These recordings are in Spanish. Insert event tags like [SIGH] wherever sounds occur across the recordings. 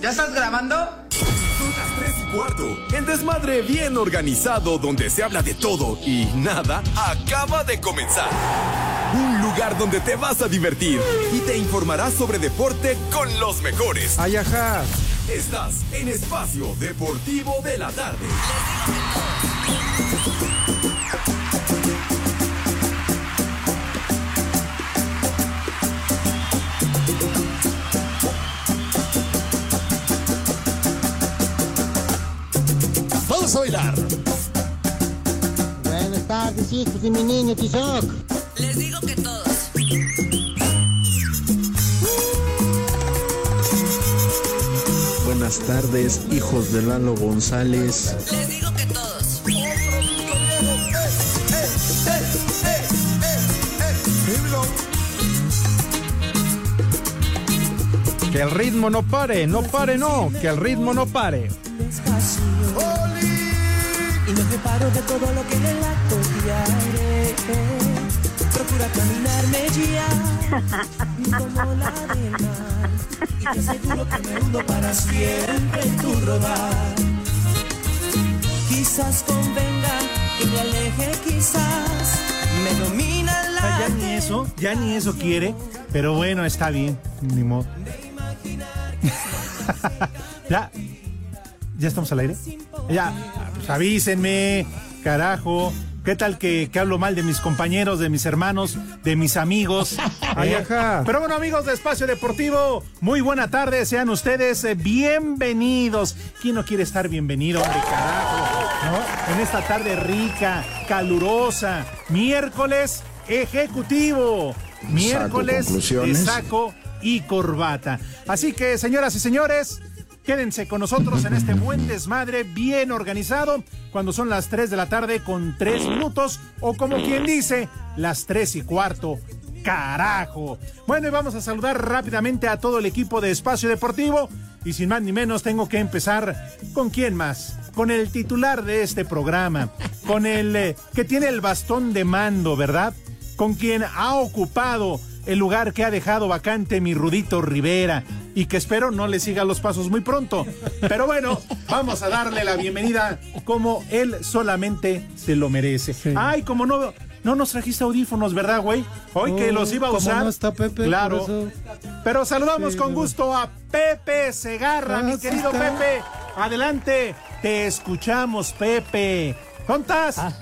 ¿Ya estás grabando? Son las 3 y cuarto. El desmadre bien organizado donde se habla de todo y nada acaba de comenzar. Un lugar donde te vas a divertir y te informarás sobre deporte con los mejores. Ay, ajá. Estás en Espacio Deportivo de la Tarde. Vamos a bailar. Buenas tardes, hijos de mi niño Tizoc. Les digo que todos. Buenas tardes, hijos de Lalo González. Les digo que todos. Que el ritmo no pare, no pare, no, que el ritmo no pare. Preparo de todo lo que en el acto diaré. Procura caminarme ya como la arena. Y te aseguro que me hundo para siempre en tu rodar. Quizás convenga que me aleje, quizás me domina la. Ya ni eso, ya ni eso quiere, pero bueno, está bien, ni modo. [LAUGHS] ya, ya estamos al aire. Ya, pues avísenme, carajo. ¿Qué tal que, que hablo mal de mis compañeros, de mis hermanos, de mis amigos? [LAUGHS] Ay, ajá. Pero bueno, amigos de Espacio Deportivo, muy buena tarde, sean ustedes eh, bienvenidos. ¿Quién no quiere estar bienvenido, hombre, carajo? ¿No? En esta tarde rica, calurosa, miércoles ejecutivo, miércoles de conclusiones. saco y corbata. Así que, señoras y señores, Quédense con nosotros en este buen desmadre bien organizado cuando son las 3 de la tarde con 3 minutos o como quien dice, las 3 y cuarto. Carajo. Bueno, y vamos a saludar rápidamente a todo el equipo de Espacio Deportivo y sin más ni menos tengo que empezar con quién más, con el titular de este programa, con el eh, que tiene el bastón de mando, ¿verdad? Con quien ha ocupado el lugar que ha dejado vacante mi Rudito Rivera y que espero no le siga los pasos muy pronto. Pero bueno, vamos a darle la bienvenida como él solamente se lo merece. Ay, como no, no nos trajiste audífonos, ¿verdad, güey? Hoy que Oh, los iba a ¿cómo usar. no está Pepe? Claro. Eso. Pero saludamos Sí, con gusto a Pepe Segarra, Ah, mi querido está. Pepe. Adelante, te escuchamos, Pepe. ¿Contas? Ah.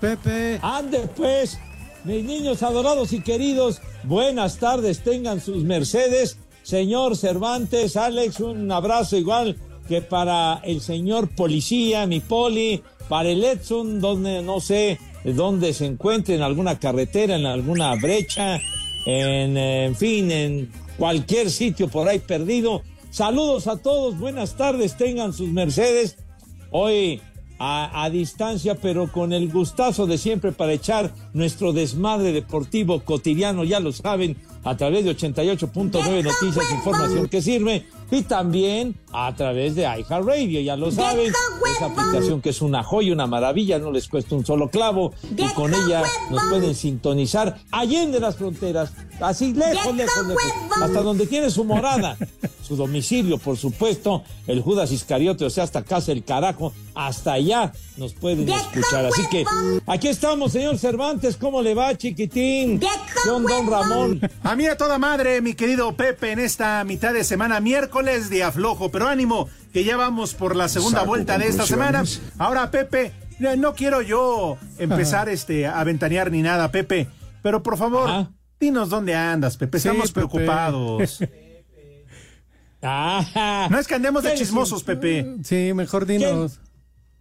Pepe. Ande pues, mis niños adorados y queridos, buenas tardes, tengan sus mercedes. Señor Cervantes, Alex, un abrazo igual que para el señor policía, mi poli, para el Edson, donde no sé dónde se encuentre, en alguna carretera, en alguna brecha, en, en fin, en cualquier sitio por ahí perdido. Saludos a todos, buenas tardes, tengan sus mercedes. Hoy a, a distancia, pero con el gustazo de siempre para echar nuestro desmadre deportivo cotidiano, ya lo saben, a través de 88.9 Noticias, información que sirve, y también a través de iHeartRadio, ya lo saben, esa aplicación que es una joya, una maravilla, no les cuesta un solo clavo, y con ella nos pueden sintonizar allende las fronteras, así lejos, lejos, lejos, hasta donde tiene su morada, su domicilio, por supuesto, el Judas Iscariote, o sea, hasta casa el carajo, hasta allá nos pueden escuchar. Así que aquí estamos, señor Cervantes, ¿cómo le va, chiquitín? ¿Qué onda, don Ramón? A mí a toda madre, mi querido Pepe, en esta mitad de semana, miércoles de aflojo, pero ánimo, que ya vamos por la segunda Saco vuelta de esta semana. Ahora, Pepe, no quiero yo empezar este, a ventanear ni nada, Pepe, pero por favor, Ajá. dinos dónde andas, Pepe, Sí, estamos Pepe. preocupados. [LAUGHS] No es que andemos de ¿Qué les chismosos, Pepe. Sí, mejor dinos.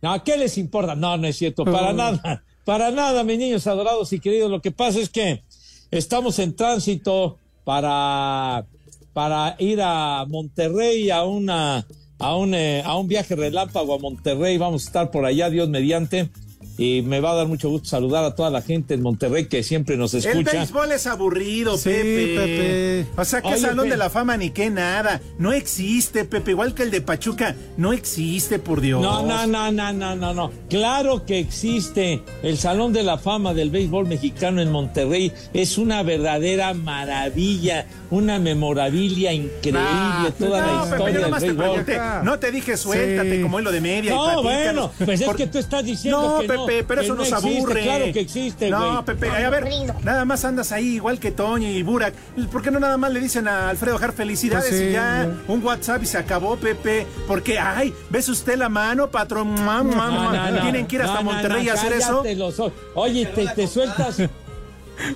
No, ¿qué les importa? No, no es cierto, para Oh. nada, para nada, mis niños adorados y queridos. Lo que pasa es que estamos en tránsito para, para ir a Monterrey a una, a un, eh, a un viaje relámpago a Monterrey. Vamos a estar por allá, Dios mediante. Y me va a dar mucho gusto saludar a toda la gente en Monterrey que siempre nos El escucha. béisbol es aburrido, Sí, Pepe. Pepe. O sea, que Oye, Salón Pepe. de la Fama ni qué nada. No existe, Pepe. Igual que el de Pachuca. No existe, por Dios. No, no, no, no, no, no, no. Claro que existe el Salón de la Fama del Béisbol Mexicano en Monterrey. Es una verdadera maravilla, una memorabilia increíble, No, toda no, la Pepe, yo historia del te béisbol. pregunté. No te dije suéltate Sí. como hilo de media. y No, platícanos. bueno, pues es Por- que tú estás diciendo No, que Pepe, no, pero que eso no nos existe. aburre. Claro que existe, No. Pepe, a ver, nada más andas ahí igual que Toño y Burak. ¿Por qué no nada más le dicen a Alfredo Jar felicidades Pues sí, y ya un WhatsApp y se acabó, Pepe? Porque, ay, ¿ves usted la mano, patrón? No. Tienen que ir hasta Monterrey no, a hacer eso. los. Oye, te, te sueltas,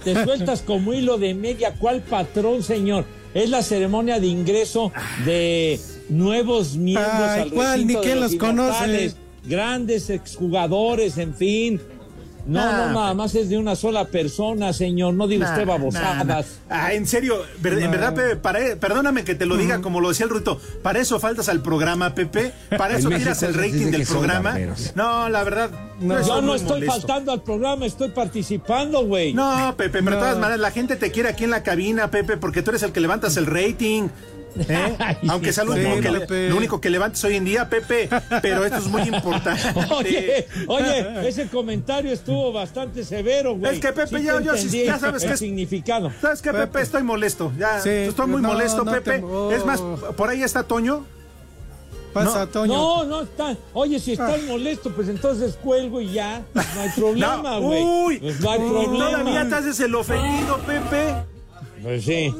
te sueltas como hilo de media. ¿Cuál patrón, señor? Es la ceremonia de ingreso de nuevos miembros Ay, al ¿cuál? Ni quién de los Inmortales. conoce. Grandes exjugadores, en fin. No, Nah, no, nada más es de una sola persona, señor. No diga usted Nah, babosadas. nah, nah. Ah, en serio, ver- en verdad, Pepe, para- perdóname que te lo diga como lo decía el Ruito, para eso faltas al programa, Pepe, para [LAUGHS] eso tiras el rating del programa. No, la verdad, no, Yo no estoy molesto. faltando al programa, estoy participando, güey. No, Pepe, pero de No. todas maneras, la gente te quiere aquí en la cabina, Pepe, porque tú eres el que levantas el rating. ¿Eh? [LAUGHS] Aunque sea lo sí, único, que le- lo único que levantes hoy en día, Pepe, pero esto es muy importante. [LAUGHS] Oye, oye, ese comentario estuvo bastante severo, güey. Es que, Pepe, Sí ya- yo ya sabes que es- significado. ¿Sabes qué, Pepe? Estoy molesto. Ya, Sí, estoy muy no, molesto, no Pepe. te- oh. Es más, por ahí está Toño. Pasa, Toño. No, no está. Oye, si estás molesto, pues entonces cuelgo y ya. No hay [LAUGHS] problema, No, güey. uy, pues no hay uy, problema. Todavía te haces el ofendido, Pepe. Pues sí.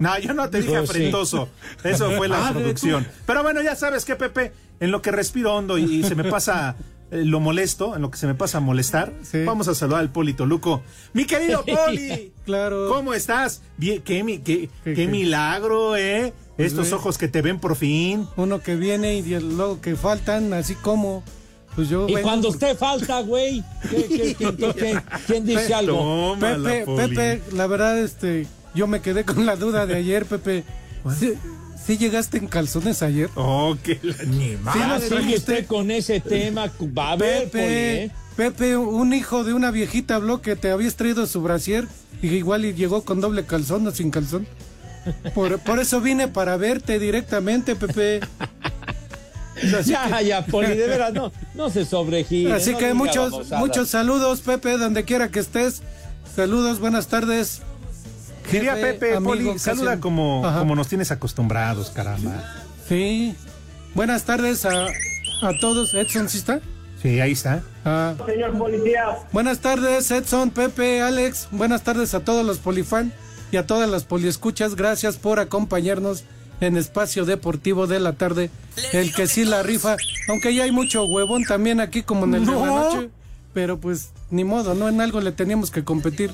No, yo no te dije Pues sí. afrentoso. Eso fue la [LAUGHS] Ah, producción. Pero bueno, ya sabes que, Pepe, en lo que respiro hondo y, y se me pasa [LAUGHS] eh, lo molesto, en lo que se me pasa a molestar, Sí. vamos a saludar al Polito Luco. Mi querido [LAUGHS] Poli, Claro. ¿cómo estás? Bien, qué, mi- qué, ¿Qué- qué qué? milagro, ¿eh? Pues Estos ve. ojos que te ven por fin. Uno que viene y luego que faltan, así como. Pues yo. Y vengo cuando usted falta, güey, ¿qué- qué- qué- qué- qué- ¿quién dice algo? Tómala, Pepe, Poli. Pepe, la verdad, este, yo me quedé con la duda de ayer, Pepe. ¿Sí, sí llegaste en calzones ayer? Oh, qué la- ni más. Sí, no, sigue usted con ese tema. Va a ver, Pepe, ¿eh? Pepe, un hijo de una viejita habló que te habías traído su brasier y igual y llegó con doble calzón o sin calzón. Por, por eso vine para verte directamente, Pepe. [LAUGHS] Así Ya, ya, Poli, de veras, no, no se sobregire. Así no que muchos, muchos saludos, Pepe, donde quiera que estés. Saludos, buenas tardes. Diría Jefe, Pepe, amigo, Poli, saluda como, Ajá. como nos tienes acostumbrados, caramba. Sí. Buenas tardes a, a todos. Edson, ¿sí está? Sí, ahí está. Ah. Señor policía, Buenas tardes, Edson, Pepe, Alex. Buenas tardes a todos los polifan y a todas las poliescuchas. Gracias por acompañarnos en Espacio Deportivo de la Tarde. El que que sí la rifa. Aunque ya hay mucho huevón también aquí como en el de la No. noche. Pero pues ni modo, ¿no? En algo le teníamos que competir.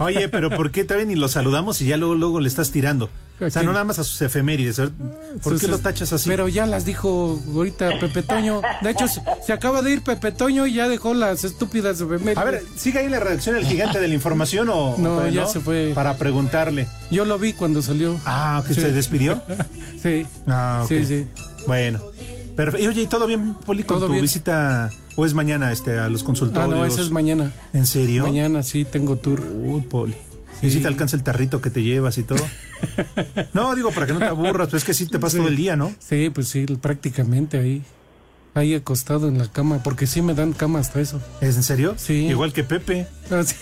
Oye, pero ¿por qué también ni lo saludamos y ya luego, luego le estás tirando? O sea, ¿A no nada más a sus efemérides. ¿Por qué lo tachas así? Pero ya las dijo ahorita Pepe Toño. De hecho, se, acaba de ir Pepe Toño y ya dejó las estúpidas efemérides. A ver, ¿sigue ahí la redacción el gigante de la información o No, o ya se fue. Para preguntarle. Yo lo vi cuando salió. Ah, ¿que Sí. se despidió? [LAUGHS] Sí. Ah, ok. Sí, sí. Bueno. Perfecto. Y oye, ¿y todo bien, Poli, con Todo tu bien. visita? ¿O es mañana este, a los Ah, consultorios? no, esa es mañana. ¿En serio? Mañana sí tengo tour. Uy, Poli. ¿Y si te alcanza el tarrito que te llevas y todo? [LAUGHS] no, digo, para que no te aburras, pues es que sí te pasas Sí. todo el día, ¿no? Sí, pues sí, prácticamente ahí. Ahí acostado en la cama, porque sí me dan cama hasta eso. ¿Es en serio? Sí. Igual que Pepe. Ah, sí.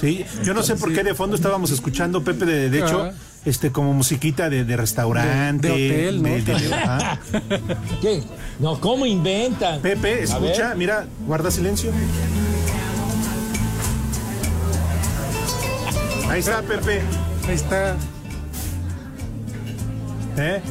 Sí, yo no sé por qué de fondo estábamos escuchando, Pepe, de, de hecho, Ah. Este como musiquita de, de restaurante. De- de hotel, ¿no? de- de- [LAUGHS] ajá. ¿Qué? No, ¿cómo inventan? Pepe, escucha, mira, guarda silencio. Ahí está, Pepe. Ahí está. ¿Eh? [LAUGHS]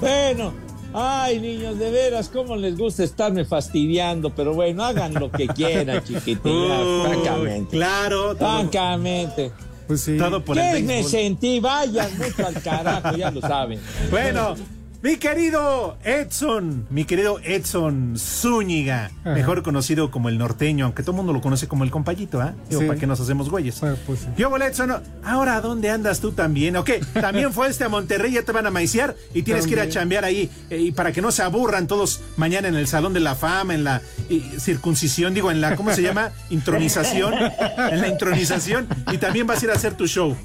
Bueno, ay, niños, de veras, cómo les gusta estarme fastidiando, pero bueno, hagan lo que quieran, [LAUGHS] chiquitillas, Uy, francamente. claro, todo, Francamente. Pues sí. todo por el ¿Qué me sentí? Vayan mucho al carajo, ya lo saben. Bueno, mi querido Edson, mi querido Edson Zúñiga, Ajá. mejor conocido como el norteño, aunque todo el mundo lo conoce como el compayito, ¿ah? Digo, Sí. ¿para qué nos hacemos güeyes? Ah, pues sí. Yo, Edson, ahora ¿a dónde andas tú también? ¿Ok? También [LAUGHS] fue este a Monterrey, ya te van a maiciar y tienes que ir a También. chambear ahí eh, y para que no se aburran todos mañana en el Salón de la Fama, en la eh, circuncisión, digo, en la, ¿cómo se llama? [LAUGHS] Intronización. En la intronización y también vas a ir a hacer tu show.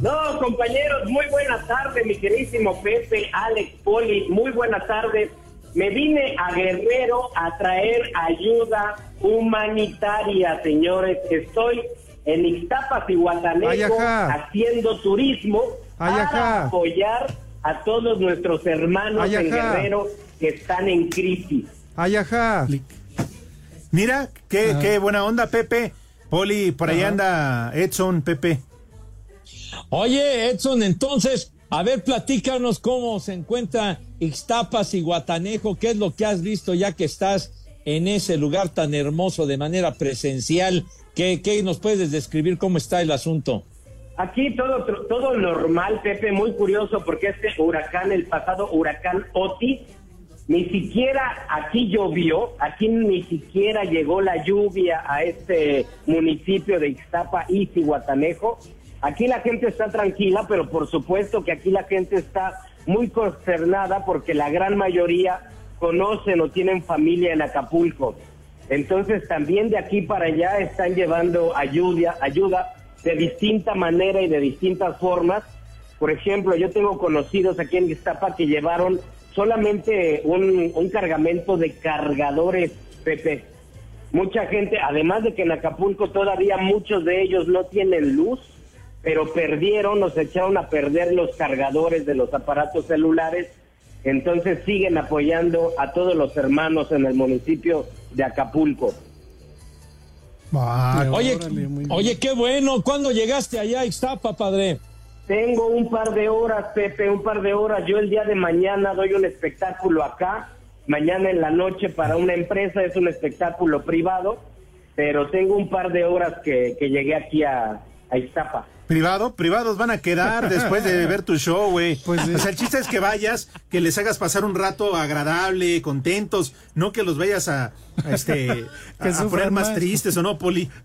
No, compañeros, muy buena tarde, mi queridísimo Pepe, Alex, Poli, muy buena tarde. Me vine a Guerrero a traer ayuda humanitaria, señores. Estoy en Ixtapas y Guatanejo haciendo turismo para apoyar a todos nuestros hermanos en. Guerrero que están en crisis. Ay, ajá. Mira, qué, qué buena onda, Pepe. Poli, por ahí anda Edson, Pepe. Oye, Edson, entonces, a ver, platícanos cómo se encuentra Ixtapas y Guatanejo, qué es lo que has visto ya que estás en ese lugar tan hermoso de manera presencial. ¿Qué, nos puedes describir cómo está el asunto? Aquí todo todo normal, Pepe, muy curioso porque este huracán, el pasado huracán Otis, ni siquiera aquí llovió, aquí ni siquiera llegó la lluvia a este municipio de Ixtapa y Cihuatanejo. Aquí la gente está tranquila, pero por supuesto que aquí la gente está muy consternada porque la gran mayoría conocen o tienen familia en Acapulco. Entonces también de aquí para allá están llevando ayuda, ayuda de distinta manera y de distintas formas. Por ejemplo, yo tengo conocidos aquí en Ixtapa que llevaron solamente un, un cargamento de cargadores, Pepe. Mucha gente, además de que en Acapulco todavía muchos de ellos no tienen luz, pero perdieron, nos echaron a perder los cargadores de los aparatos celulares, entonces siguen apoyando a todos los hermanos en el municipio de Acapulco. Ah, Oye, órale, oye, qué bueno. ¿Cuándo llegaste allá a Ixtapa, padre? Tengo un par de horas, Pepe, un par de horas. Yo el día de mañana doy un espectáculo acá, mañana en la noche para una empresa, es un espectáculo privado, pero tengo un par de horas que, que llegué aquí a, a Iztapa. Privado, privados van a quedar después de ver tu show, güey. Pues sí. O sea, el chiste es que vayas, que les hagas pasar un rato agradable, contentos, no que los vayas a, a, este, a, [LAUGHS] Que a poner más más. tristes o no, Poli. [LAUGHS]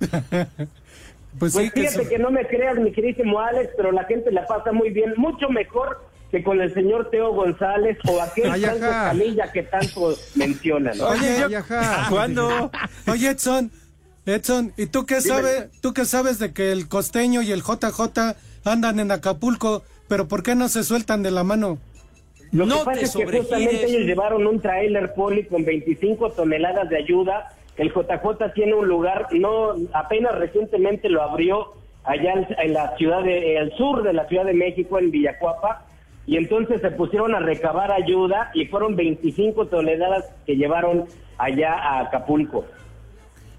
Pues, Pues sí, que fíjate su- que no me creas, mi queridísimo Alex, pero la gente la pasa muy bien, mucho mejor que con el señor Teo González o aquel Ay, Franco ajá. Camilla que tanto mencionan. Oye, Ay, ajá. ¿Cuándo? Oye, Edson, Edson, ¿y tú qué sabes? ¿Tú qué sabes de que el costeño y el JJ andan en Acapulco, pero por qué no se sueltan de la mano? Lo No que pasa te es que justamente ellos llevaron un trailer poli con 25 toneladas de ayuda. El JJ tiene un lugar, no apenas recientemente lo abrió allá en, en la ciudad de, el sur de la Ciudad de México, en Villacuapa, y entonces se pusieron a recabar ayuda y fueron 25 toneladas que llevaron allá a Acapulco.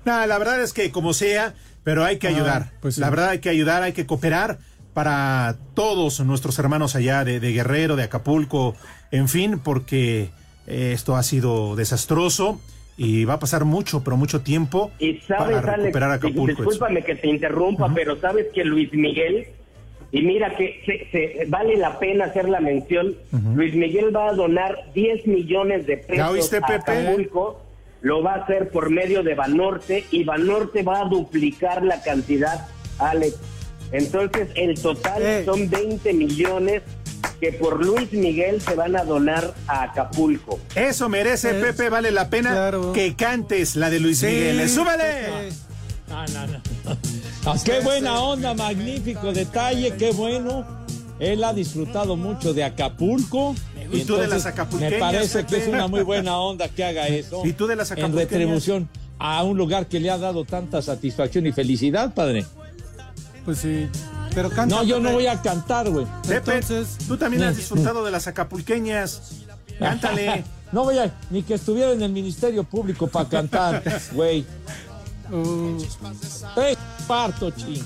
Nada, la verdad es que como sea, pero hay que Ah, ayudar. pues sí. La verdad hay que ayudar, hay que cooperar para todos nuestros hermanos allá de, de Guerrero, de Acapulco, en fin, porque eh, esto ha sido desastroso y va a pasar mucho, pero mucho tiempo Y sabes, para Alex, recuperar Acapulco. Discúlpame que te interrumpa, pero sabes que Luis Miguel, y mira que se- se- vale la pena hacer la mención, Luis Miguel va a donar 10 millones de pesos ¿Ya oíste, a Pepe? Acapulco, lo va a hacer por medio de Banorte, y Banorte va a duplicar la cantidad, Alex. Entonces, el total Eh. son 20 millones que por Luis Miguel se van a donar a Acapulco. Eso merece, Es- Pepe, vale la pena Claro. que cantes la de Luis Miguel. ¡Súbale! Pepe. No, no, no. [LAUGHS] Qué buena onda, magnífico detalle, qué bueno. Él ha disfrutado mucho de Acapulco. ¿Y tú de las acapulqueñas, Me parece que es una muy buena onda que haga [LAUGHS] eso. ¿Y tú de las En retribución a un lugar que le ha dado tanta satisfacción y felicidad, padre. Pues sí. Pero canta. No, yo no voy a cantar, güey. Pepe, Entonces- tú también has disfrutado de las acapulqueñas. Cántale. [LAUGHS] No voy a, ni que estuviera en el Ministerio Público para cantar, [LAUGHS] güey. Uh, Ey, parto, ching.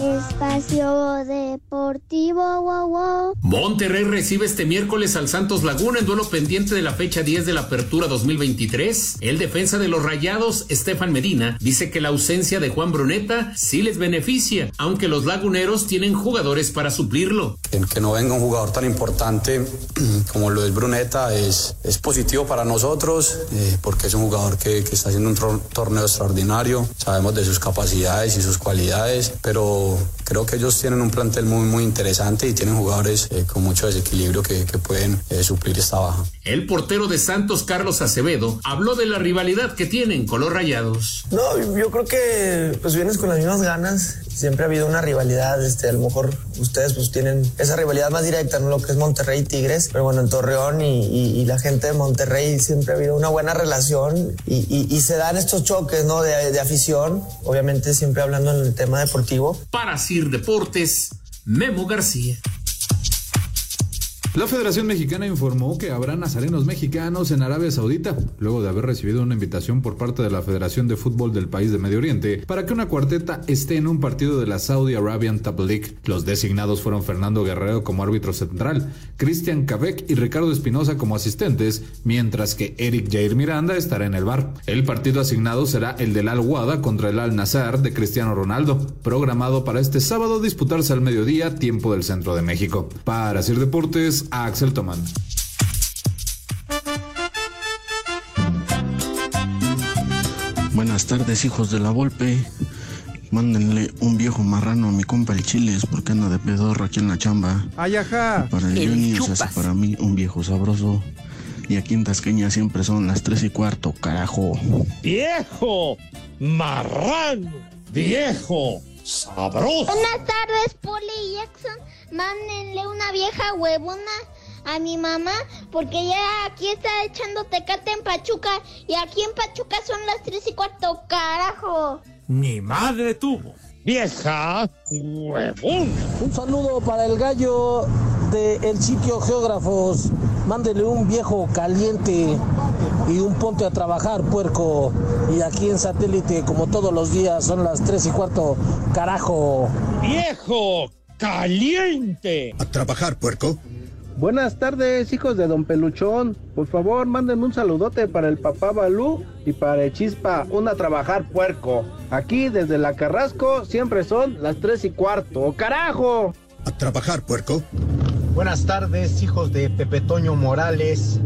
Espacio Deportivo, wow, wow. Monterrey recibe este miércoles al Santos Laguna en duelo pendiente de la fecha 10 de la Apertura 2023. El defensa de los Rayados, Estefan Medina, dice que la ausencia de Juan Bruneta sí les beneficia, aunque los laguneros tienen jugadores para suplirlo. Que, que no venga un jugador tan importante [CLEARS THROAT] como lo es Bruneta es, es positivo para nosotros eh, porque es un jugador que, que está haciendo un torneo extraordinario. Sabemos de sus capacidades y sus cualidades, pero creo que ellos tienen un plantel muy, muy interesante y tienen jugadores eh, con mucho desequilibrio que, que pueden eh, suplir esta baja. El portero de Santos, Carlos Acevedo, habló de la rivalidad que tienen con los Rayados. No, yo creo que pues vienes con las mismas ganas siempre ha habido una rivalidad, este, a lo mejor ustedes pues tienen esa rivalidad más directa, ¿no? Lo que es Monterrey y Tigres, pero bueno, en Torreón y, y- y la gente de Monterrey siempre ha habido una buena relación y, y- y se dan estos choques, ¿no? De, de afición, obviamente siempre hablando en el tema deportivo. Para Sir Deportes, Memo García. La Federación Mexicana informó que habrá nazarenos mexicanos en Arabia Saudita, luego de haber recibido una invitación por parte de la Federación de Fútbol del país de Medio Oriente para que una cuarteta esté en un partido de la Saudi Arabian Top League. Los designados fueron Fernando Guerrero como árbitro central, Cristian Cabec y Ricardo Espinosa como asistentes, mientras que Eric Jair Miranda estará en el bar. El partido asignado será el del Al Wada contra el Al Nazar de Cristiano Ronaldo, programado para este sábado disputarse al mediodía, tiempo del centro de México. Para Sir Deportes, Axel Tomán. Buenas tardes, hijos de la Volpe. Mándenle un viejo marrano a mi compa el Chiles porque anda de pedorro aquí en la chamba. Ayaja. Para el, Johnny se hace para mí un viejo sabroso. Y aquí en Tasqueña siempre son las tres y cuarto, carajo. ¡Viejo! ¡Marrano! ¡Viejo! ¡Sabroso! Buenas tardes, Poli y Jackson. Mándenle una vieja huevona a mi mamá porque ya aquí está echando tecate en Pachuca y aquí en Pachuca son las tres y cuarto, carajo. ¡Mi madre tuvo! ¡Vieja! ¡Huevón! Un saludo para el gallo del sitio Geógrafos. Mándele un viejo caliente y un ponte a trabajar, puerco. Y aquí en satélite, como todos los días, son las tres y cuarto. Carajo. ¡Viejo! ¡Caliente! A trabajar, puerco. Buenas tardes, hijos de Don Peluchón. Por favor, mándenme un saludote para el papá Balú y para el Chispa, un a trabajar puerco. Aquí desde la Carrasco siempre son las tres y cuarto. ¡Carajo! A trabajar, puerco. Buenas tardes, hijos de Pepe Toño Morales.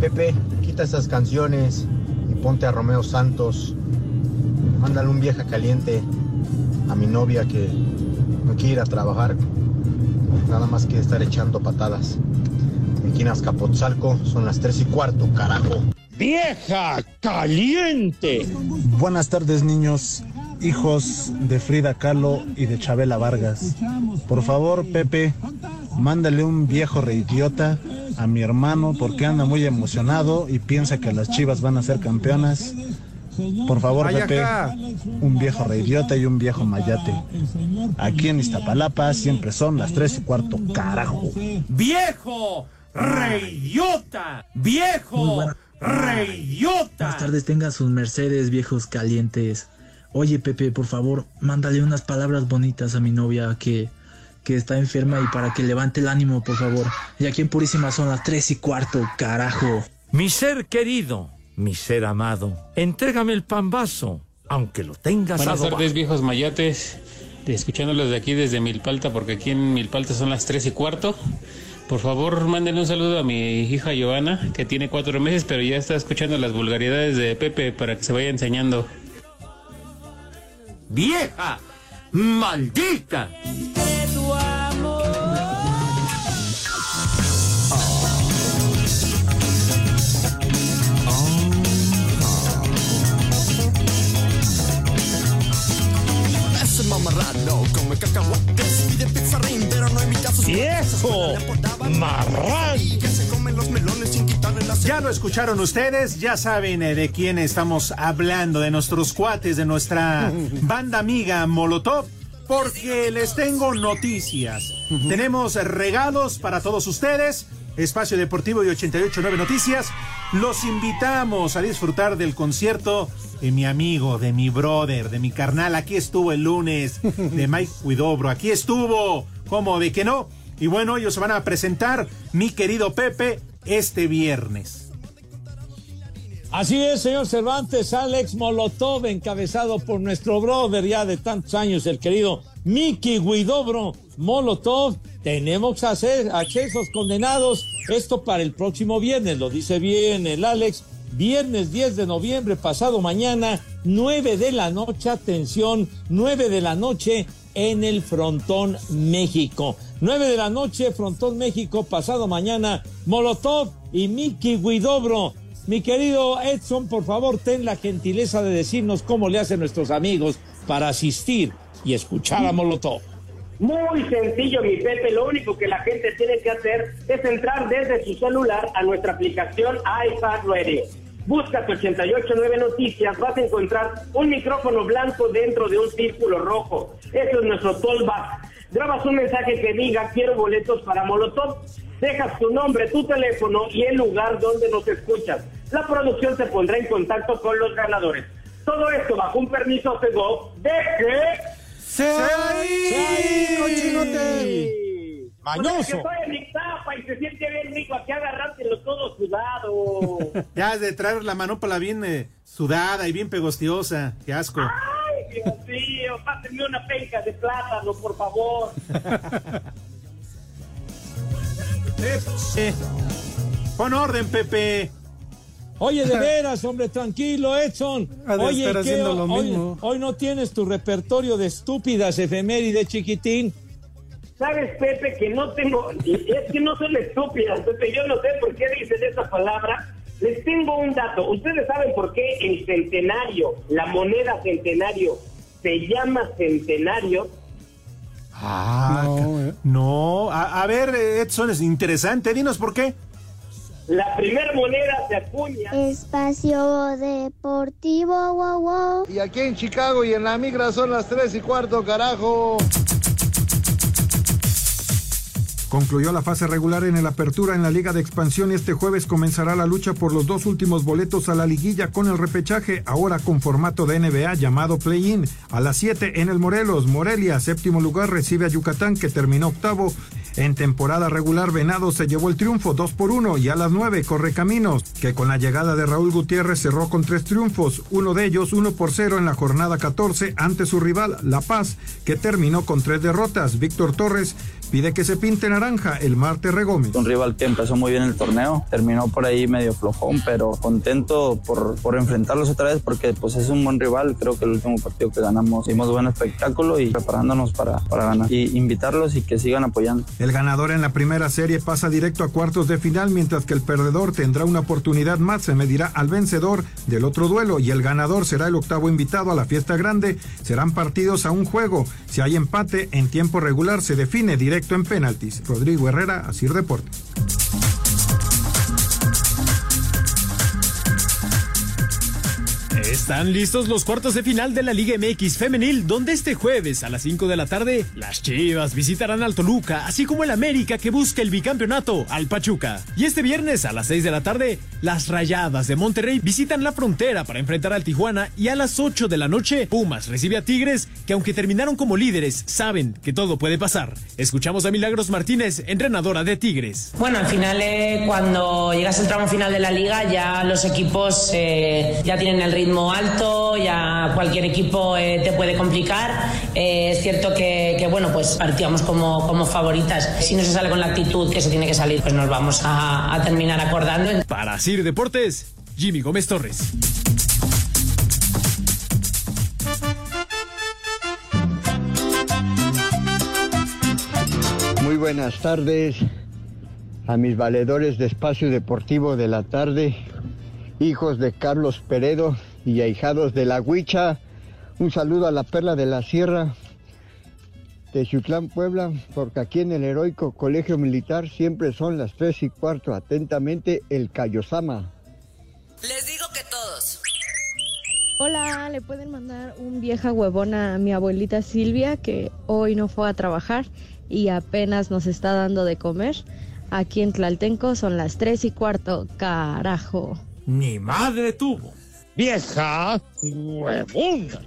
Pepe, quita esas canciones y ponte a Romeo Santos. Mándale un vieja caliente a mi novia que no quiere ir a trabajar. Nada más quiere estar echando patadas. Aquí en Azcapotzalco son las tres y cuarto, carajo. ¡Vieja! ¡Caliente! Buenas tardes, niños, hijos de Frida Kahlo y de Chabela Vargas. Por favor, Pepe, mándale un viejo reidiota a mi hermano porque anda muy emocionado y piensa que las chivas van a ser campeonas. Por favor, Pepe, un viejo reidiota y un viejo mayate. Aquí en Iztapalapa siempre son las tres y cuarto, carajo. ¡Viejo! ¡Reyota! ¡Viejo! ¡Reyota! Buenas tardes, tengan sus Mercedes viejos calientes. Oye, Pepe, por favor, mándale unas palabras bonitas a mi novia que, que está enferma y para que levante el ánimo, por favor. Y aquí en Purísima son las tres y cuarto, carajo. Mi ser querido, mi ser amado, entrégame el pambazo, aunque lo tengas Buenas adobado. tardes, viejos mayates. Escuchándolos de aquí desde Milpalta, porque aquí en Milpalta son las tres y cuarto. Por favor, mándenle un saludo a mi hija Giovanna, que tiene cuatro meses, pero ya está escuchando las vulgaridades de Pepe para que se vaya enseñando. ¡Vieja! ¡Maldita! Ese mamarrano come cacahuates pide pizarrín, pero no invita a sus ¡Viejo! ¡Marrán! Que se comen los melones sin quitarle la Ya lo escucharon ustedes, ya saben eh, de quién estamos hablando, de nuestros cuates, de nuestra [LAUGHS] banda amiga Molotov, porque les tengo noticias. Tenemos regalos para todos ustedes. Espacio Deportivo y 889 Noticias. Los invitamos a disfrutar del concierto de mi amigo, de mi brother, de mi carnal. Aquí estuvo el lunes, de [LAUGHS] Mike Huidobro. Aquí estuvo. ¿Cómo de que no? Y bueno, ellos se van a presentar, mi querido Pepe, este viernes. Así es, señor Cervantes, Alex Molotov, encabezado por nuestro brother ya de tantos años, el querido Miki Guidobro Molotov. Tenemos que hacer accesos condenados. Esto para el próximo viernes, lo dice bien el Alex. Viernes 10 de noviembre, pasado mañana, 9 de la noche, atención, 9 de la noche en el Frontón México. 9 de la noche, Frontón México, pasado mañana, Molotov y Miki Guidobro. Mi querido Edson, por favor, ten la gentileza de decirnos cómo le hacen nuestros amigos para asistir y escuchar a Molotov. Muy sencillo, mi Pepe. Lo único que la gente tiene que hacer es entrar desde su celular a nuestra aplicación iPad Radio. Buscas 889 Noticias, vas a encontrar un micrófono blanco dentro de un círculo rojo. Eso es nuestro tollback. Grabas un mensaje que diga quiero boletos para Molotov. Dejas tu nombre, tu teléfono y el lugar donde nos escuchas. La producción se pondrá en contacto con los ganadores. Todo esto bajo un permiso Segov de que... ¡Se cochinote! Mañoso. que estoy en mi tapa y se siente bien rico aquí agarrártelo todo sudado. [LAUGHS] ya has de traer la manopla bien eh, sudada y bien pegostiosa. Qué asco. Ay, Dios mío, pásenme una penca de plátano, por favor. [LAUGHS] eh, pon orden, Pepe. Oye, de [LAUGHS] veras, hombre, tranquilo, Edson. Oye, estar ¿qué? haciendo lo hoy, mismo. hoy no tienes tu repertorio de estúpidas efemérides, chiquitín. ¿Sabes, Pepe, que no tengo, es que no son estúpidas, Pepe, yo no sé por qué dicen esa palabra. Les tengo un dato. ¿Ustedes saben por qué el centenario, la moneda centenario, se llama centenario? Ah, no, no. A, a ver, Edson, es interesante. Dinos por qué. La primera moneda se acuña. Espacio Deportivo, wow, wow. Y aquí en Chicago y en la migra son las tres y cuarto, carajo. Concluyó la fase regular en el Apertura en la Liga de Expansión y este jueves comenzará la lucha por los dos últimos boletos a la liguilla con el repechaje, ahora con formato de NBA llamado Play-In. A las 7 en el Morelos, Morelia, séptimo lugar, recibe a Yucatán que terminó octavo. En temporada regular, Venado se llevó el triunfo 2 por 1 y a las 9 Correcaminos, que con la llegada de Raúl Gutiérrez cerró con tres triunfos, uno de ellos 1 por 0 en la jornada 14 ante su rival La Paz, que terminó con tres derrotas. Víctor Torres pide que se pinte naranja el Marte Regómez. Un rival que empezó muy bien el torneo, terminó por ahí medio flojón, pero contento por, por enfrentarlos otra vez porque pues es un buen rival. Creo que el último partido que ganamos hicimos buen espectáculo y preparándonos para, para ganar. Y invitarlos y que sigan apoyando. El ganador en la primera serie pasa directo a cuartos de final, mientras que el perdedor tendrá una oportunidad más, se medirá al vencedor del otro duelo y el ganador será el octavo invitado a la fiesta grande. Serán partidos a un juego. Si hay empate en tiempo regular se define directo en penaltis. Rodrigo Herrera, Asir Deportes. Están listos los cuartos de final de la Liga MX Femenil, donde este jueves a las 5 de la tarde las Chivas visitarán al Toluca, así como el América que busca el bicampeonato al Pachuca. Y este viernes a las 6 de la tarde, las Rayadas de Monterrey visitan la frontera para enfrentar al Tijuana y a las 8 de la noche, Pumas recibe a Tigres, que aunque terminaron como líderes, saben que todo puede pasar. Escuchamos a Milagros Martínez, entrenadora de Tigres. Bueno, al final, eh, cuando llegas al tramo final de la liga, ya los equipos eh, ya tienen el ritmo alto, ya cualquier equipo eh, te puede complicar. Eh, es cierto que, que, bueno, pues partíamos como, como favoritas. Si no se sale con la actitud que se tiene que salir, pues nos vamos a, a terminar acordando. Para Sir Deportes, Jimmy Gómez Torres. Muy buenas tardes a mis valedores de espacio deportivo de la tarde, hijos de Carlos Peredo y ahijados de la Huicha. Un saludo a la Perla de la Sierra de Chutlán, Puebla, porque aquí en el heroico Colegio Militar siempre son las tres y cuarto. Atentamente, el Cayosama. Les digo que todos. Hola, le pueden mandar un vieja huevona a mi abuelita Silvia que hoy no fue a trabajar y apenas nos está dando de comer. Aquí en Tlaltenco son las tres y cuarto, carajo. Ni madre tuvo. Vieja huevona.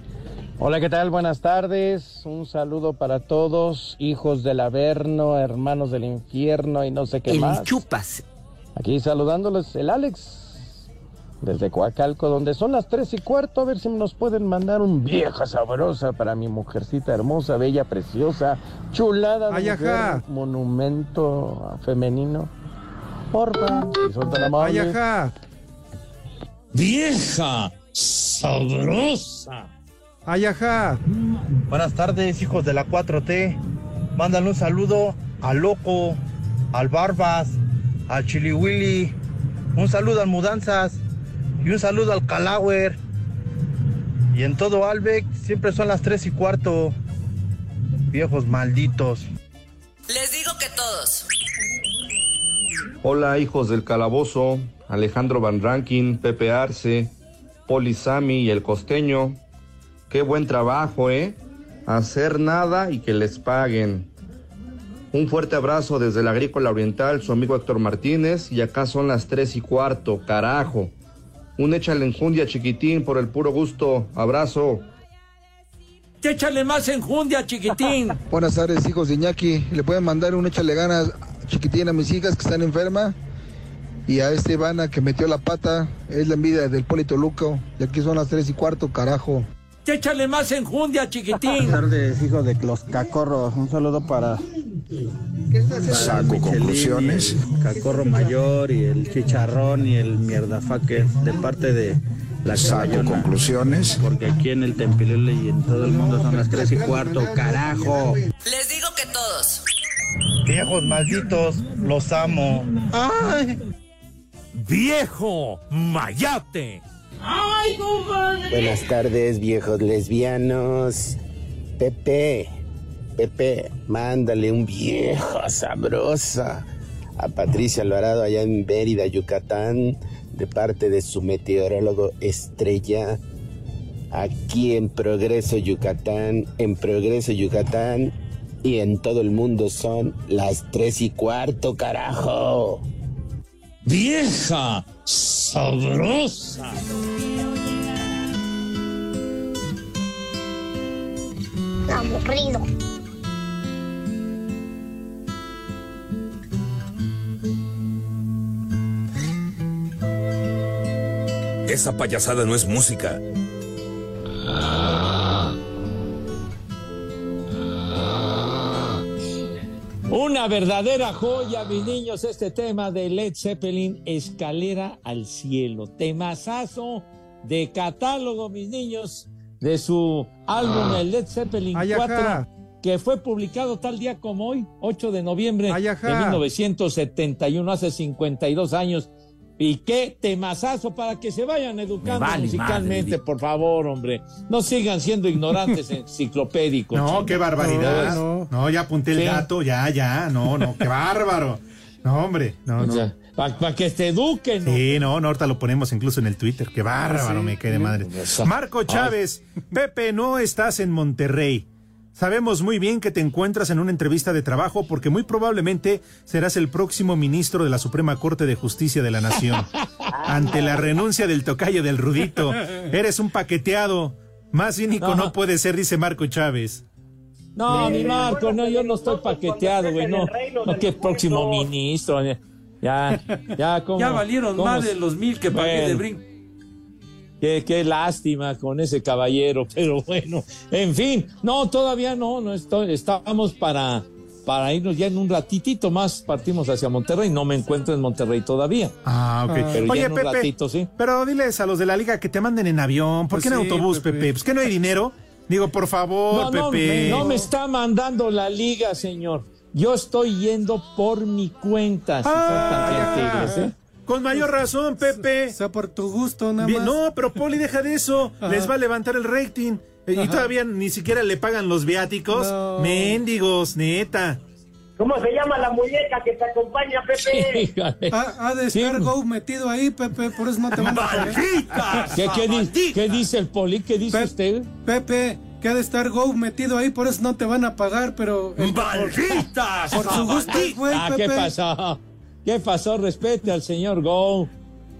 Hola, ¿qué tal? Buenas tardes. Un saludo para todos, hijos del Averno, hermanos del infierno y no sé qué El más. chupas. Aquí saludándoles el Alex desde Coacalco, donde son las tres y cuarto. A ver si nos pueden mandar un vieja sabrosa para mi mujercita hermosa, bella, preciosa, chulada de mujer, monumento femenino. Porfa, si son tan amables. Vieja sabrosa. Ay, ajá. Buenas tardes, hijos de la 4T. Mándale un saludo al Loco, al Barbas, al Chili Willy. Un saludo al Mudanzas y un saludo al Calauer. Y en todo Albec siempre son las 3 y cuarto. viejos malditos. Les digo que todos. Hola, hijos del calabozo, Alejandro Van Rankin, Pepe Arce, Poli Sami y el costeño. Qué buen trabajo, ¿eh? Hacer nada y que les paguen. Un fuerte abrazo desde la Agrícola Oriental, su amigo Héctor Martínez, y acá son las tres y cuarto, carajo. Un échale enjundia chiquitín por el puro gusto. Abrazo. Échale más enjundia, chiquitín. [LAUGHS] Buenas tardes, hijos de Iñaki. ¿Le pueden mandar un échale ganas chiquitín a mis hijas que están enfermas? Y a este Ivana que metió la pata, es la envidia del Polito Luco. Y aquí son las tres y cuarto, carajo. Échale más enjundia, chiquitín. Buenas tardes, hijos de los cacorros. Un saludo para. Saco conclusiones. Cacorro mayor y el chicharrón y el mierdafaque de parte de la Saco caballona. conclusiones. Porque aquí en el Tempilele y en todo el mundo son las tres y cuarto, carajo. Les digo que todos. Viejos malditos, los amo. ¡Viejo mayate! ¡Ay, compadre! Buenas tardes, viejos lesbianos. Pepe, Pepe, mándale un vieja sabrosa a Patricia Alvarado allá en Mérida, Yucatán, de parte de su meteorólogo estrella. Aquí en Progreso, Yucatán, en Progreso, Yucatán y en todo el mundo son las tres y cuarto, carajo. ¡Vieja sabrosa! Aburrido. Esa payasada no es música. Una verdadera joya, mis niños, este tema de Led Zeppelin, Escalera al Cielo. Temazazo de catálogo, mis niños, de su álbum el Led Zeppelin Ay, 4, ajá. que fue publicado tal día como hoy, 8 de noviembre Ay, de ajá. 1971, hace 52 años. Y qué temazazo para que se vayan educando vale musicalmente, madre. por favor, hombre. No sigan siendo ignorantes [LAUGHS] enciclopédicos. No, qué barbaridad. No, ya apunté el dato, ya, ya. No, no, qué bárbaro. No, hombre, no, no. Para que te eduquen. Sí, no, no, ahorita lo ponemos incluso en el Twitter. Qué bárbaro, Sí. me quede madre. Marco. Chávez, Pepe, no estás en Monterrey. Sabemos muy bien que te encuentras en una entrevista de trabajo porque muy probablemente serás el próximo ministro de la Suprema Corte de Justicia de la Nación. [LAUGHS] Ante la renuncia del tocayo del Rudito, eres un paqueteado. Más cínico no, No. puede ser, dice Marco Chávez. No, mi Marco, no, yo no estoy paqueteado, güey, no. No, qué próximo ministro. Ya, ya, [LAUGHS] como. Ya valieron más de los mil que pagué de brinco. Qué, qué lástima con ese caballero, [LAUGHS] pero bueno, en fin, no, todavía no, no estoy, estábamos para, para irnos ya en un ratitito más, partimos hacia Monterrey, no me encuentro en Monterrey todavía. Ah, ok. Pero ya Oye, en un Pepe, ratito, sí. pero diles a los de la liga que te manden en avión. ¿Por Pues qué en sí, autobús, Pepe. Pepe? Pues que no hay dinero. Digo, por favor, No, no, Pepe. no me está mandando la liga, señor. Yo estoy yendo por mi cuenta, si tan gentiles, ¿eh? Con mayor razón, Pepe. O sea, por tu gusto, nada más. no, pero Poli, deja de eso. Ajá. Les va a levantar el rating. Eh, Y todavía ni siquiera le pagan los viáticos. No. Mendigos, neta. ¿Cómo se llama la muñeca que te acompaña, Pepe? Ha, ha de estar Go metido ahí, Pepe, por eso no te van a pagar. ¿Qué, qué di- qué dice el poli? ¿Qué dice usted? Pepe, que ha de estar Go metido ahí, por eso no te van a pagar, pero... ¡Malditas! Por, por su gusto, güey, Ah, Pepe. ¿qué pasó? ¿Qué pasó? Respete al señor Go.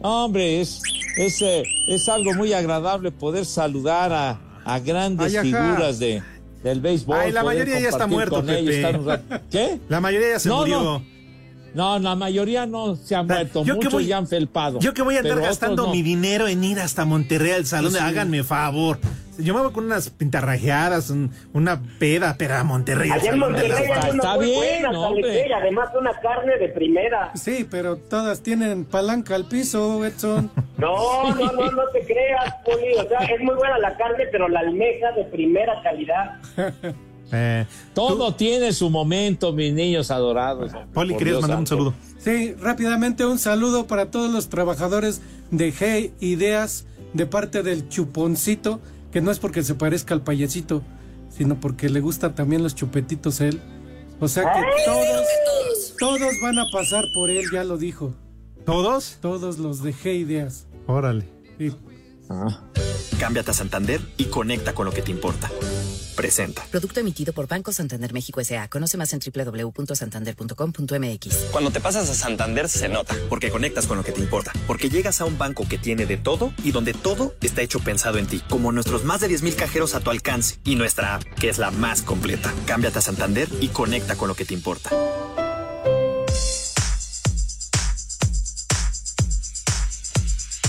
Hombre, es, es, eh, es algo muy agradable poder saludar a, a grandes Ay, figuras de, del béisbol. Ay, la mayoría ya está muerto, ellos, Pepe. rato. ¿Qué? La mayoría ya se No, murió. no. No, la mayoría no se ha muerto. yo Muchos voy- ya han felpado. Yo que voy a andar gastando no. mi dinero en ir hasta Monterrey al salón, Sí, sí. háganme favor. Yo me voy con unas pintarrajeadas, un- una peda, pero a Monterrey. al Allá en Monterrey hay Está muy bien, buena, además una carne de primera. Sí, pero todas tienen palanca al piso, Edson. No, no, no, no te creas, Poli. O sea, es muy buena la carne, pero la almeja de primera calidad. [LAUGHS] Eh, Todo tiene su momento, mis niños adorados. Poli, querías mandar un saludo. Sí, rápidamente un saludo para todos los trabajadores de Hey Ideas de parte del Chuponcito, que no es porque se parezca al payasito, sino porque le gustan también los chupetitos a él. O sea que todos, todos van a pasar por él, ya lo dijo. ¿Todos? Todos los dejé ideas. Órale. Sí. Cámbiate a Santander y conecta con lo que te importa. Presenta. Producto emitido por Banco Santander México S.A. Conoce más en www.santander.com.mx. Cuando te pasas a Santander se nota, porque conectas con lo que te importa, porque llegas a un banco que tiene de todo y donde todo está hecho pensado en ti, como nuestros más de 10.000 cajeros a tu alcance y nuestra app, que es la más completa. Cámbiate a Santander y conecta con lo que te importa.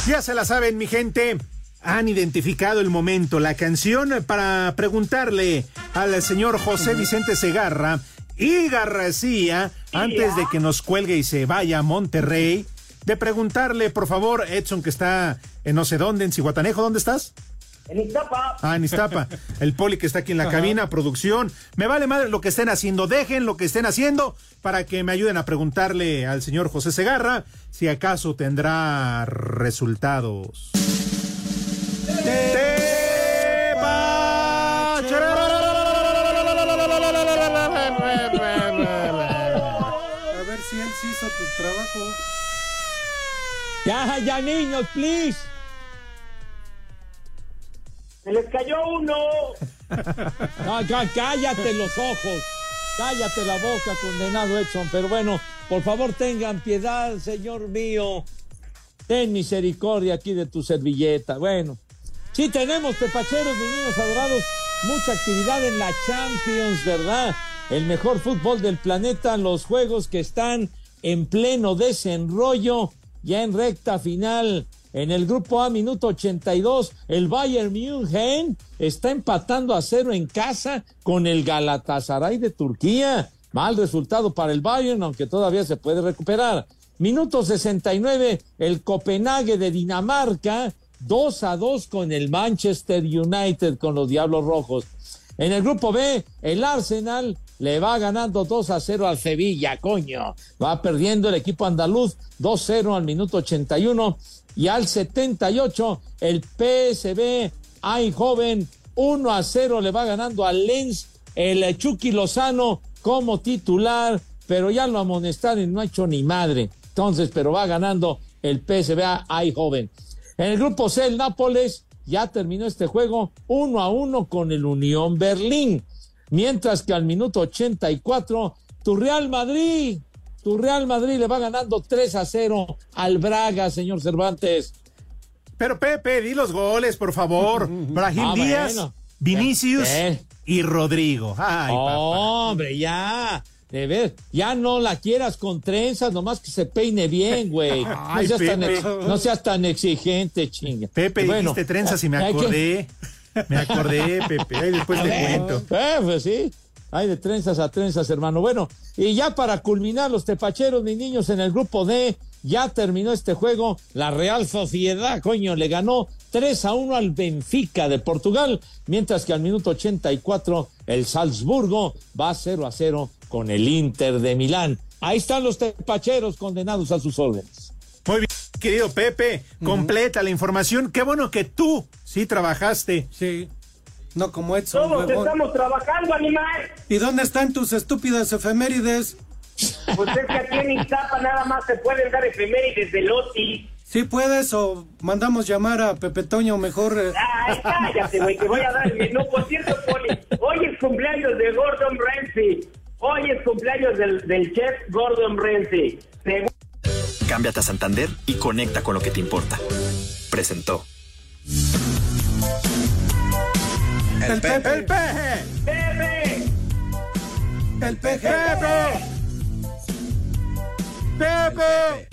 Ya se la saben, mi gente. Han identificado el momento, la canción para preguntarle al señor José Vicente Segarra y García, antes de que nos cuelgue y se vaya a Monterrey, de preguntarle, por favor, Edson, que está en no sé dónde, en Cihuatanejo, ¿dónde estás? En Iztapa. Ah, en Iztapa. [LAUGHS] El poli que está aquí en la cabina, producción. Me vale madre lo que estén haciendo. Dejen lo que estén haciendo para que me ayuden a preguntarle al señor José Segarra si acaso tendrá resultados. A ver si él sí hizo tu trabajo. Ya, ya, niños, please. Se les cayó uno. [LAUGHS] No, ya, cállate los ojos. Cállate la boca, condenado Edson. Pero bueno, por favor tengan piedad, señor mío. Ten misericordia aquí de tu servilleta. Bueno, sí tenemos, tepacheros, mis niños adorados, mucha actividad en la Champions, ¿verdad? El mejor fútbol del planeta, los juegos que están en pleno desenrollo, ya en recta final. En el grupo A, minuto 82, el Bayern München está empatando a cero en casa con el Galatasaray de Turquía. Mal resultado para el Bayern, aunque todavía se puede recuperar. Minuto 69, el Copenhague de Dinamarca, 2 a 2 con el Manchester United, con los Diablos Rojos. En el grupo B, el Arsenal le va ganando 2 a 0 al Sevilla, coño. Va perdiendo el equipo andaluz 2-0 al minuto 81 y al 78 el PSB Eindhoven 1 a 0 le va ganando al Lens el Chucky Lozano como titular, pero ya lo amonestaron y no ha hecho ni madre. Entonces, pero va ganando el PSV Eindhoven. En el grupo C, el Nápoles ya terminó este juego 1 a 1 con el Unión Berlín. Mientras que al minuto 84, tu Real Madrid, tu Real Madrid le va ganando 3 a 0 al Braga, señor Cervantes. Pero Pepe, di los goles, por favor. [LAUGHS] Brahim Ah, Díaz, bueno. Vinicius Eh. y Rodrigo. Ay, papá. Hombre, ya. De ver, ya no la quieras con trenzas, nomás que se peine bien, güey. [LAUGHS] No, Ay, seas tan ex- no seas tan exigente, chinga. Pepe, Bueno, dijiste trenzas y me que- acordé. [LAUGHS] Me acordé, Pepe. Ahí después te cuento. Eh, pues sí. Hay de trenzas a trenzas, hermano. Bueno, y ya para culminar los tepacheros, mis niños, en el grupo D, ya terminó este juego. La Real Sociedad, coño, le ganó 3 a 1 al Benfica de Portugal, mientras que al minuto 84 el Salzburgo va 0 a 0 con el Inter de Milán. Ahí están los tepacheros condenados a sus órdenes. Muy bien, querido Pepe. Completa la información. Qué bueno que tú sí trabajaste. Sí. No como Edson. Todos huevón. estamos trabajando, animal. ¿Y dónde están tus estúpidas efemérides? Pues es que aquí en Iztapa nada más se pueden dar efemérides de Loti. ¿Sí puedes o mandamos llamar a Pepe Toño mejor? eh? Ay, cállate, güey, que voy a dar el menú. Por cierto, Poli, hoy es cumpleaños de Gordon Ramsay. Hoy es cumpleaños del, del chef Gordon Ramsay. Cámbiate a Santander y conecta con lo que te importa. Presentó. El Pepe. El Pepe. Pepe. El peje. Pepe. Pepe.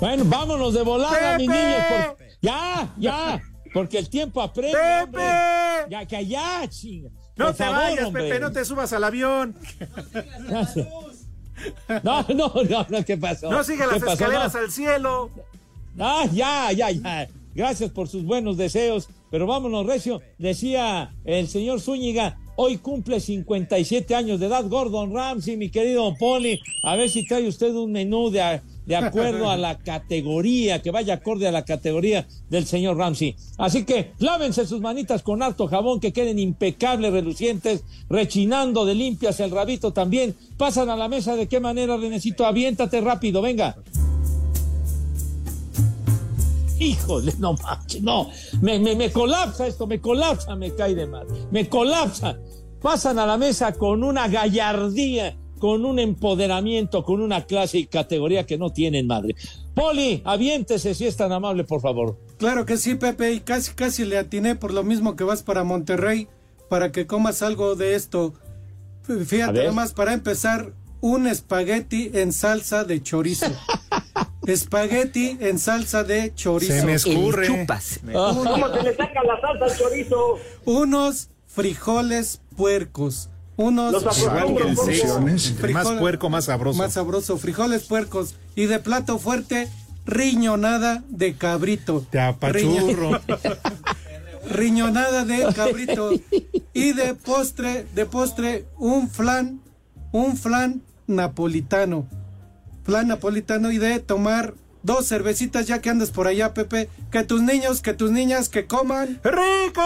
Bueno, vámonos de volada, mis niños. por- Ya, ya, porque el tiempo apremia, Pepe. hombre. Ya, que ya, chinga. No Por te favor, vayas, hombre. Pepe, no te subas al avión. No, [LAUGHS] no, no, no, ¿qué pasó? No sigas las escaleras No. al cielo. Ah, ya, ya, ya. Gracias por sus buenos deseos. Pero vámonos, Recio. Decía el señor Zúñiga, hoy cumple 57 años de edad Gordon Ramsay, mi querido Poli. A ver si trae usted un menú de, de acuerdo a la categoría, que vaya acorde a la categoría del señor Ramsey. Así que lávense sus manitas con harto jabón, que queden impecables, relucientes, rechinando de limpias el rabito también. Pasan a la mesa, ¿de qué manera, Renecito? Aviéntate rápido, venga. Híjole, no manches, no. Me, me, me colapsa esto, me colapsa, me cae de mal. Me colapsa. Pasan a la mesa con una gallardía, con un empoderamiento, con una clase y categoría que no tienen madre. Poli, aviéntese si es tan amable, por favor. Claro que sí, Pepe, y casi casi le atiné por lo mismo que vas para Monterrey, para que comas algo de esto. Fíjate nomás, para empezar, un espagueti en salsa de chorizo. [LAUGHS] espagueti en salsa de chorizo. Se me escurre. Chupas. ¿Cómo se le saca la salsa al chorizo? Unos frijoles puercos. Unos Los acostumbro, Funciones. Entre más puerco, más sabroso. Más sabroso, frijoles puercos. Y de plato fuerte, riñonada de cabrito. Te apachurro. [LAUGHS] riñonada de cabrito. Y de postre, de postre, un flan, un flan napolitano. Flan napolitano y de tomar dos cervecitas ya que andas por allá, Pepe. Que tus niños, que tus niñas, que coman. ¡Rico!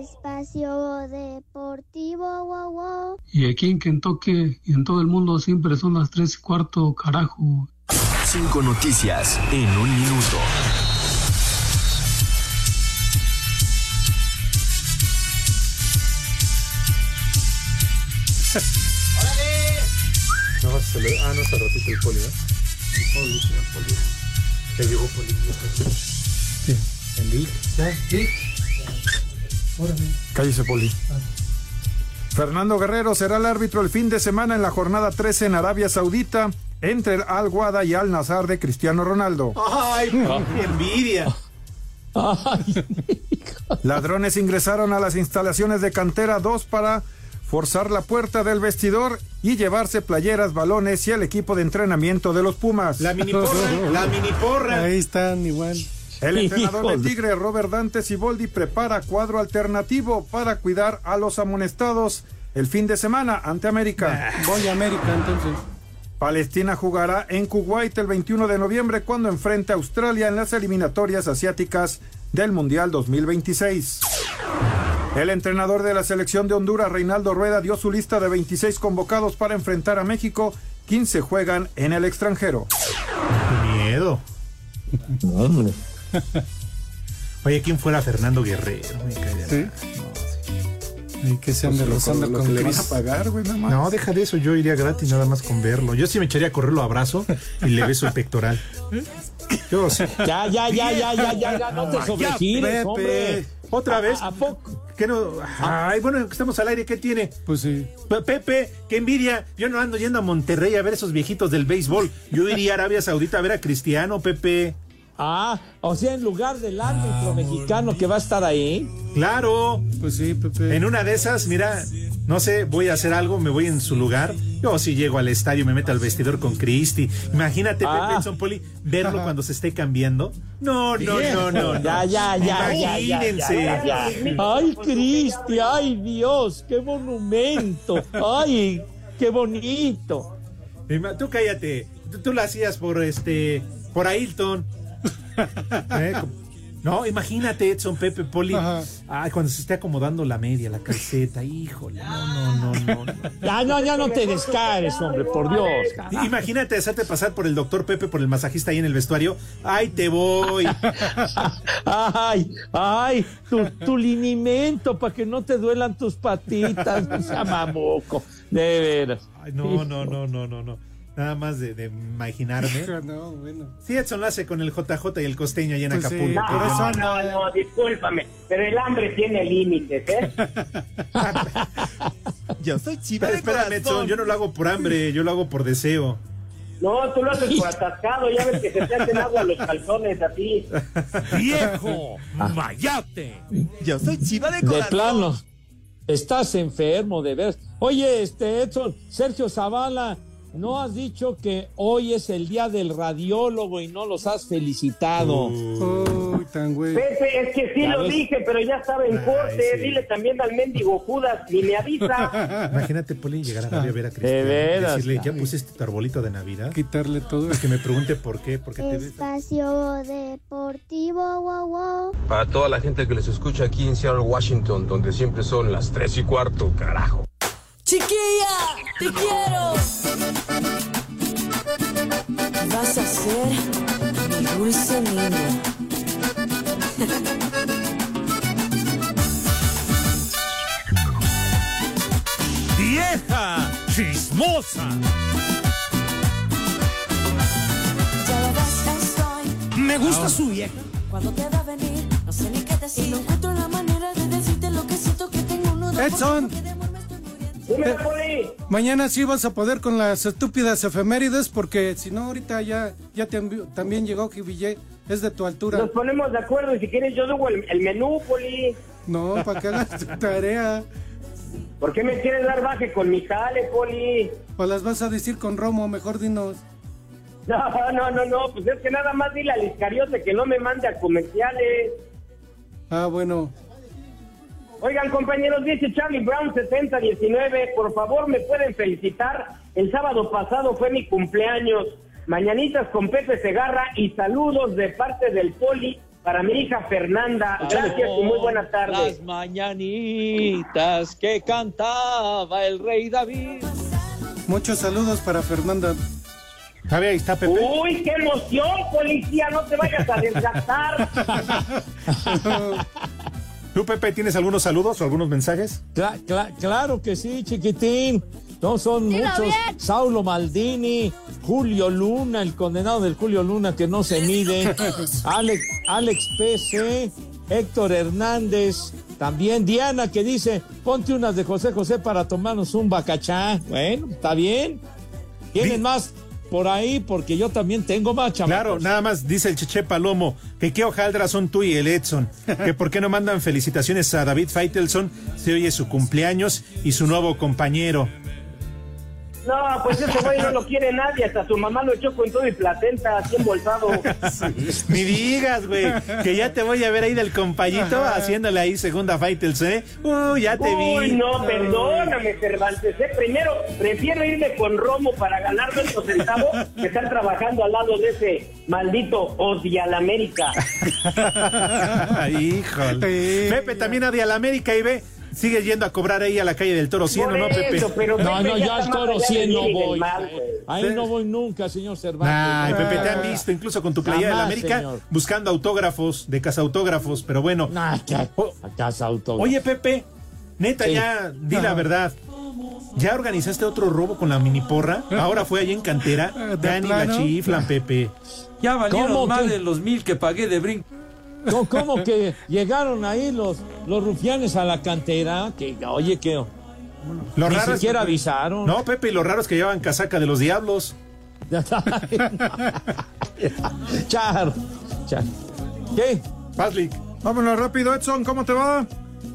Espacio Deportivo, wow, wow. Y aquí en Kentucky y en todo el mundo siempre son las tres y cuarto, carajo. Cinco noticias en un minuto. Se. Ah, no, se ratito el poli, ¿eh? Poli, señor Poli. Ya llegó poli. Sí. ¿En ¿Ya? ¿Sí? Órale. Cállese, Poli. Fernando Guerrero será el árbitro el fin de semana en la jornada 13 en Arabia Saudita entre el Al Wada y Al Nazar de Cristiano Ronaldo. ¡Ay, qué envidia! [LAUGHS] Ladrones ingresaron a las instalaciones de Cantera 2 para forzar la puerta del vestidor y llevarse playeras, balones y el equipo de entrenamiento de los Pumas. La mini porra, la mini porra. Ahí están igual. El entrenador Híjole. de Tigre, Robert Dante Siboldi, prepara cuadro alternativo para cuidar a los amonestados el fin de semana ante América. Voy a América entonces. Palestina jugará en Kuwait el 21 de noviembre cuando enfrente a Australia en las eliminatorias asiáticas del Mundial 2026. El entrenador de la selección de Honduras, Reinaldo Rueda, dio su lista de 26 convocados para enfrentar a México. 15 juegan en el extranjero. Miedo. [LAUGHS] Oye, ¿quién fuera Fernando Guerrero? Me cae de Sí. Y que se ande rozando lo con que le vas a pagar, güey, nada más. No, deja de eso, yo iría gratis nada más con verlo. Yo sí me echaría a correr, lo abrazo y le beso el pectoral. [LAUGHS] Yo sí. Ya, ya, ya, ya, ya, ya, ya, no te sobregires, hombre. Otra vez. ¿A poco? ¿Qué no? Ay, bueno, que estamos al aire, ¿qué tiene? Pues sí. Pe- Pepe, qué envidia. Yo no ando yendo a Monterrey a ver esos viejitos del béisbol. Yo iría a Arabia Saudita a ver a Cristiano, Pepe. Ah, o sea, en lugar del árbitro mexicano que va a estar ahí. Claro. Pues sí, Pepe. En una de esas, mira, no sé, voy a hacer algo, me voy en su lugar. Yo sí llego al estadio, me meto al vestidor con Cristi. Imagínate, Ah. Pepe Poli, verlo cuando se esté cambiando. No, no, no, no, no. Ya, ya, ya, Imagínense. ya, ya, ya. Ay, Cristi, ay, Dios, qué monumento. Ay, qué bonito. Tú cállate. Tú, tú lo hacías por este, por Ailton. [LAUGHS] ¿Eh? No, imagínate, Edson, Pepe, Poli. Ay, cuando se esté acomodando la media, la calceta, híjole. No, no, no, no. no. Ya, no, ya no te descares, hombre, por Dios. carajo. Imagínate hacerte pasar por el doctor Pepe, por el masajista ahí en el vestuario. ¡Ay, te voy! [LAUGHS] Ay, ay, tu, tu linimento para que no te duelan tus patitas, no sea mamoco, de veras. Ay, no, no, no, no, no, no. Nada más de, de imaginarme. No, bueno. Sí, Edson lo hace con el JJ y el costeño allá en Pues sí, Acapulco. No, no, no, discúlpame, pero el hambre tiene límites, ¿eh? [LAUGHS] Yo soy chiva Pero espérame, Edson, yo no lo hago por hambre, yo lo hago por deseo. No, tú lo haces por atascado, ya ves que se te hacen agua los calzones así. ¡Viejo! ¡Mayate! Yo soy chiva de De plano, estás enfermo, de veras. Oye, este Edson, Sergio Zavala, ¿no has dicho que hoy es el día del radiólogo y no los has felicitado? Oh, Uy, tan güey. Pepe, es que sí lo ves. dije, pero ya estaba en corte. sí. Dile también al mendigo Judas, ni me avisa. [LAUGHS] Imagínate, Poli, llegar a Navidad a ver a Cristian. De veras. y decirle, ya pusiste tu arbolito de Navidad. Quitarle todo. Y que me pregunte por qué, por qué te ves. Espacio Deportivo, wow, wow. Para toda la gente que les escucha aquí en Seattle, Washington, donde siempre son las 3 y cuarto, carajo. Chiquilla, te quiero. Vas a ser mi dulce niña. ¡Vieja chismosa! Me gusta su vieja. Cuando te va a venir, no sé ni qué decir. No encuentro la manera de decirte lo que siento que tengo un nudo. Edson. Mañana sí vas a poder con las estúpidas efemérides porque si no ahorita ya, ya te también llegó Jivillé, es de tu altura. Nos ponemos de acuerdo y si quieres yo el, el menú, Poli. No, para que hagas tu tarea. ¿Por qué me quieres dar baje con mi jale, Poli? O las vas a decir con Romo, mejor dinos. [LAUGHS] No, no, no, no, pues es que nada más dile al Iscariote que no me mande a comerciales. Ah, bueno. Oigan, compañeros, dice Charlie Brown 7019, por favor me pueden felicitar. El sábado pasado fue mi cumpleaños. Mañanitas con Pepe Segarra y saludos de parte del Poli para mi hija Fernanda. Gracias y muy buenas tardes. Las mañanitas que cantaba el rey David. Muchos saludos para Fernanda. A ver, ahí está Pepe. Uy, qué emoción, policía, no te vayas a desgastar. [LAUGHS] ¿Tú, Pepe, tienes algunos saludos o algunos mensajes? Cla- cla- claro que sí, chiquitín. No son Dilo muchos. bien. Saulo Maldini, Julio Luna, el condenado del Julio Luna que no se mide. [LAUGHS] Alex, Alex PC, Héctor Hernández. También Diana que dice, ponte unas de José José para tomarnos un bacachá. Bueno, está bien. ¿Tienen más por ahí? Porque yo también tengo chamacos. Claro, nada más dice el Cheche Palomo que qué hojaldras son tú y el Edson. Que por qué no mandan felicitaciones a David Feitelson si hoy es su cumpleaños y su nuevo compañero. No, pues ese güey no lo quiere nadie, hasta su mamá lo echó con todo y placenta así embolsado. [LAUGHS] Ni digas, güey, que ya te voy a ver ahí del compañito haciéndole ahí segunda Feitelson, ¿eh? Uy, ya te vi. Uy, no, perdóname, Cervantes. ¿eh? Primero, prefiero irme con Romo para ganar nuestros centavos que estar trabajando al lado de ese maldito odia la América. [LAUGHS] Híjole. Pepe también odia a la América y ve, sigue yendo a cobrar ahí a la calle del Toro 100, Por ¿no, Pepe? eso, pero No, Pepe no, yo al toro allá 100 del no voy. mal. Ahí no voy nunca, señor Cervantes. Ay, Pepe, te han visto incluso con tu playera de la América señor. buscando autógrafos, de casa autógrafos, pero bueno. Nah, casa autógrafo. Oye, Pepe, neta, Sí. ya di la Ajá. verdad. ¿Ya organizaste otro robo con la mini porra? Ahora fue allí en cantera. ¿De Ya ni la chiflan, Pepe. Ya valieron ¿Cómo más que? de los mil que pagué de brinco. ¿Cómo, cómo que llegaron ahí los, los rufianes a la cantera? Que, oye, que Lo ni raro es siquiera que- avisaron. No, Pepe, y lo raro es que llevan casaca de los diablos. [LAUGHS] Char, char. ¿Qué? Paslik. Vámonos rápido, Edson, ¿cómo te va?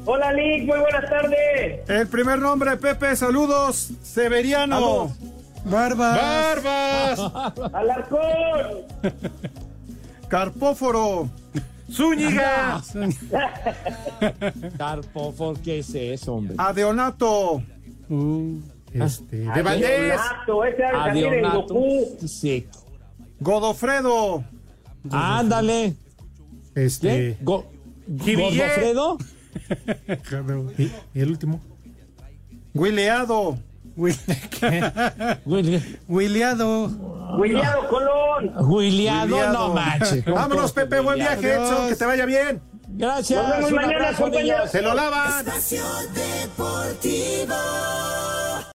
Hola, Lick, muy buenas tardes. El primer nombre, Pepe, saludos. Severiano. Barbas. ¡Barbas! Alarcón. Carpóforo. ¡Zúñiga! [LAUGHS] Carpofor, ¿qué es eso, hombre? Adeonato. Uh, Este, de Valdés. Adionato, ese. Goku. Sí. Godofredo. Ándale. Este. ¿Qué? Go- Jivillé. ¿Gordofredo? ¿Y, [LAUGHS] y el último? Guileado. Williado. Williado Colón. Williado, no manches. [LAUGHS] Vámonos, Pepe, buen viaje. Edson, que te vaya bien. Gracias. Nos vemos mañana, compañeros. ¡Se lo lavan! Espacio Deportivo.